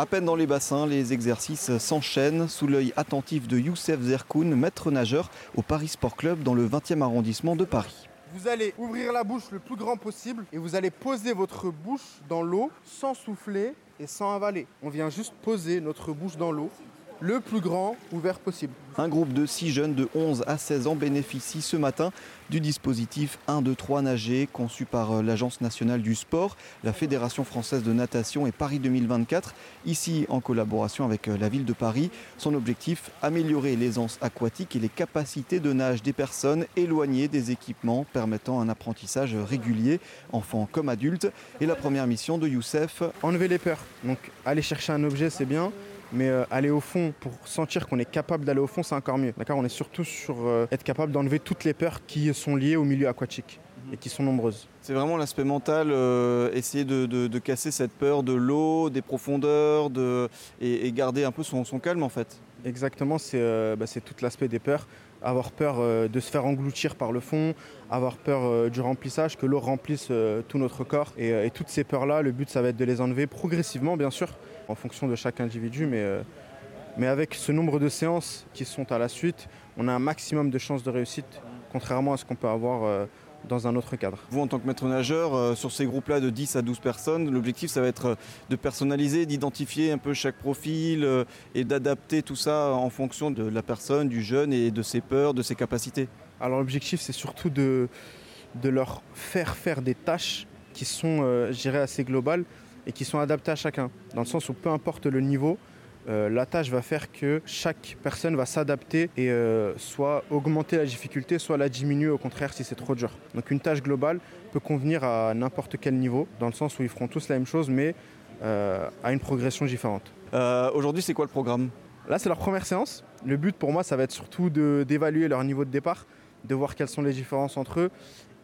À peine dans les bassins, les exercices s'enchaînent sous l'œil attentif de Youssef Zerkoun, maître nageur au Paris Sport Club dans le 20e arrondissement de Paris. Vous allez ouvrir la bouche le plus grand possible et vous allez poser votre bouche dans l'eau sans souffler et sans avaler. On vient juste poser notre bouche dans l'eau le plus grand ouvert possible. Un groupe de 6 jeunes de 11 à 16 ans bénéficie ce matin du dispositif 1, 2, 3 nager conçu par euh, l'Agence nationale du sport, la Fédération française de natation et Paris 2024, ici en collaboration avec euh, la ville de Paris. Son objectif, améliorer l'aisance aquatique et les capacités de nage des personnes éloignées des équipements permettant un apprentissage régulier, enfants comme adultes. Et la première mission de Youssef Enlever les peurs. Donc aller chercher un objet, c'est bien. Mais euh, aller au fond pour sentir qu'on est capable d'aller au fond, c'est encore mieux. D'accord? On est surtout sur euh, être capable d'enlever toutes les peurs qui sont liées au milieu aquatique et qui sont nombreuses. C'est vraiment l'aspect mental, euh, essayer de, casser cette peur de l'eau, des profondeurs, et, garder un peu son, calme en fait. Exactement, bah, c'est tout l'aspect des peurs. Avoir peur de se faire engloutir par le fond, avoir peur du remplissage, que l'eau remplisse tout notre corps. et toutes ces peurs-là, le but, ça va être de les enlever progressivement, bien sûr en fonction de chaque individu, mais, euh, avec ce nombre de séances qui sont à la suite, on a un maximum de chances de réussite, contrairement à ce qu'on peut avoir euh, dans un autre cadre. Vous, en tant que maître nageur, euh, sur ces groupes-là de 10 à 12 personnes, l'objectif, ça va être de personnaliser, d'identifier un peu chaque profil et d'adapter tout ça en fonction de la personne, du jeune et de ses peurs, de ses capacités. Alors l'objectif, c'est surtout de, de leur faire faire des tâches qui sont, je dirais, assez globales, et qui sont adaptés à chacun. Dans le sens où peu importe le niveau, euh, la tâche va faire que chaque personne va s'adapter et euh, soit augmenter la difficulté, soit la diminuer au contraire si c'est trop dur. Donc une tâche globale peut convenir à n'importe quel niveau, dans le sens où ils feront tous la même chose, mais euh, à une progression différente. Aujourd'hui, c'est quoi le programme? Là, c'est leur première séance. Le but pour moi, ça va être surtout d'évaluer leur niveau de départ, de voir quelles sont les différences entre eux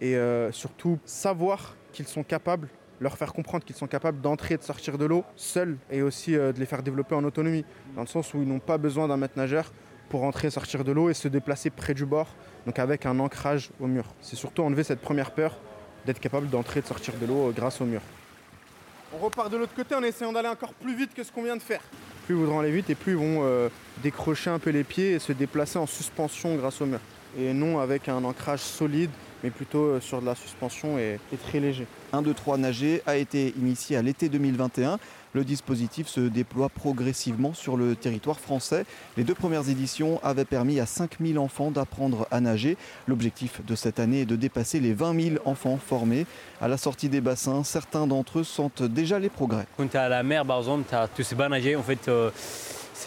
et surtout savoir qu'ils sont capables leur faire comprendre qu'ils sont capables d'entrer et de sortir de l'eau seuls et aussi euh, de les faire développer en autonomie, dans le sens où ils n'ont pas besoin d'un maître nageur pour entrer et sortir de l'eau et se déplacer près du bord, donc avec un ancrage au mur. C'est surtout enlever cette première peur d'être capable d'entrer et de sortir de l'eau euh, grâce au mur. On repart de l'autre côté en essayant d'aller encore plus vite que ce qu'on vient de faire. Plus ils voudront aller vite et plus ils vont euh, décrocher un peu les pieds et se déplacer en suspension grâce au mur. Et non avec un ancrage solide mais plutôt euh, sur de la suspension et, très léger. 1, 2, 3 nager a été initié à l'été 2021. Le dispositif se déploie progressivement sur le territoire français. Les deux premières éditions avaient permis à 5000 enfants d'apprendre à nager. L'objectif de cette année est de dépasser les 20 000 enfants formés. À la sortie des bassins, certains d'entre eux sentent déjà les progrès. Quand tu es à la mer, par exemple, tu sais pas nager, en fait, euh,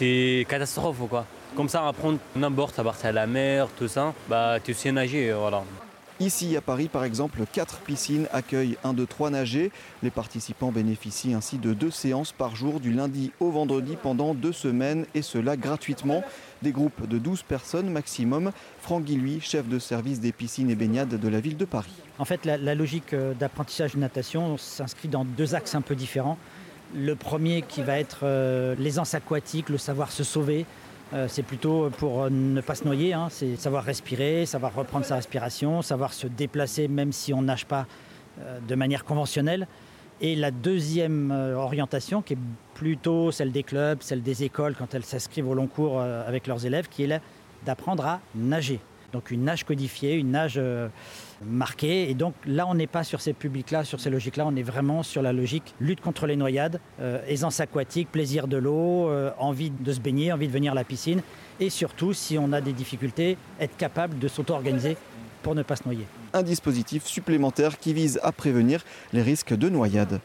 c'est catastrophe. Quoi. Comme ça, apprendre n'importe, à partir à la mer, tout ça, bah, tu sais nager. Voilà. Ici à Paris, par exemple, quatre piscines accueillent un de trois nagés. Les participants bénéficient ainsi de deux séances par jour du lundi au vendredi pendant deux semaines et cela gratuitement. Des groupes de 12 personnes maximum. Franck Guilluy, chef de service des piscines et baignades de la ville de Paris. En fait, la, la logique euh, d'apprentissage de natation s'inscrit dans deux axes un peu différents. Le premier qui va être euh, l'aisance aquatique, le savoir se sauver, euh, c'est plutôt pour euh, ne pas se noyer, hein. c'est savoir respirer, savoir reprendre sa respiration, savoir se déplacer même si on nage pas de manière conventionnelle. Et la deuxième orientation, qui est plutôt celle des clubs, celle des écoles quand elles s'inscrivent au long cours avec leurs élèves, qui est d'apprendre à nager. Donc une nage codifiée, une nage euh, marquée. Et donc là, on n'est pas sur ces publics-là, sur ces logiques-là, on est vraiment sur la logique lutte contre les noyades, euh, aisance aquatique, plaisir de l'eau, euh, envie de se baigner, envie de venir à la piscine. Et surtout, si on a des difficultés, être capable de s'auto-organiser pour ne pas se noyer. Un dispositif supplémentaire qui vise à prévenir les risques de noyade.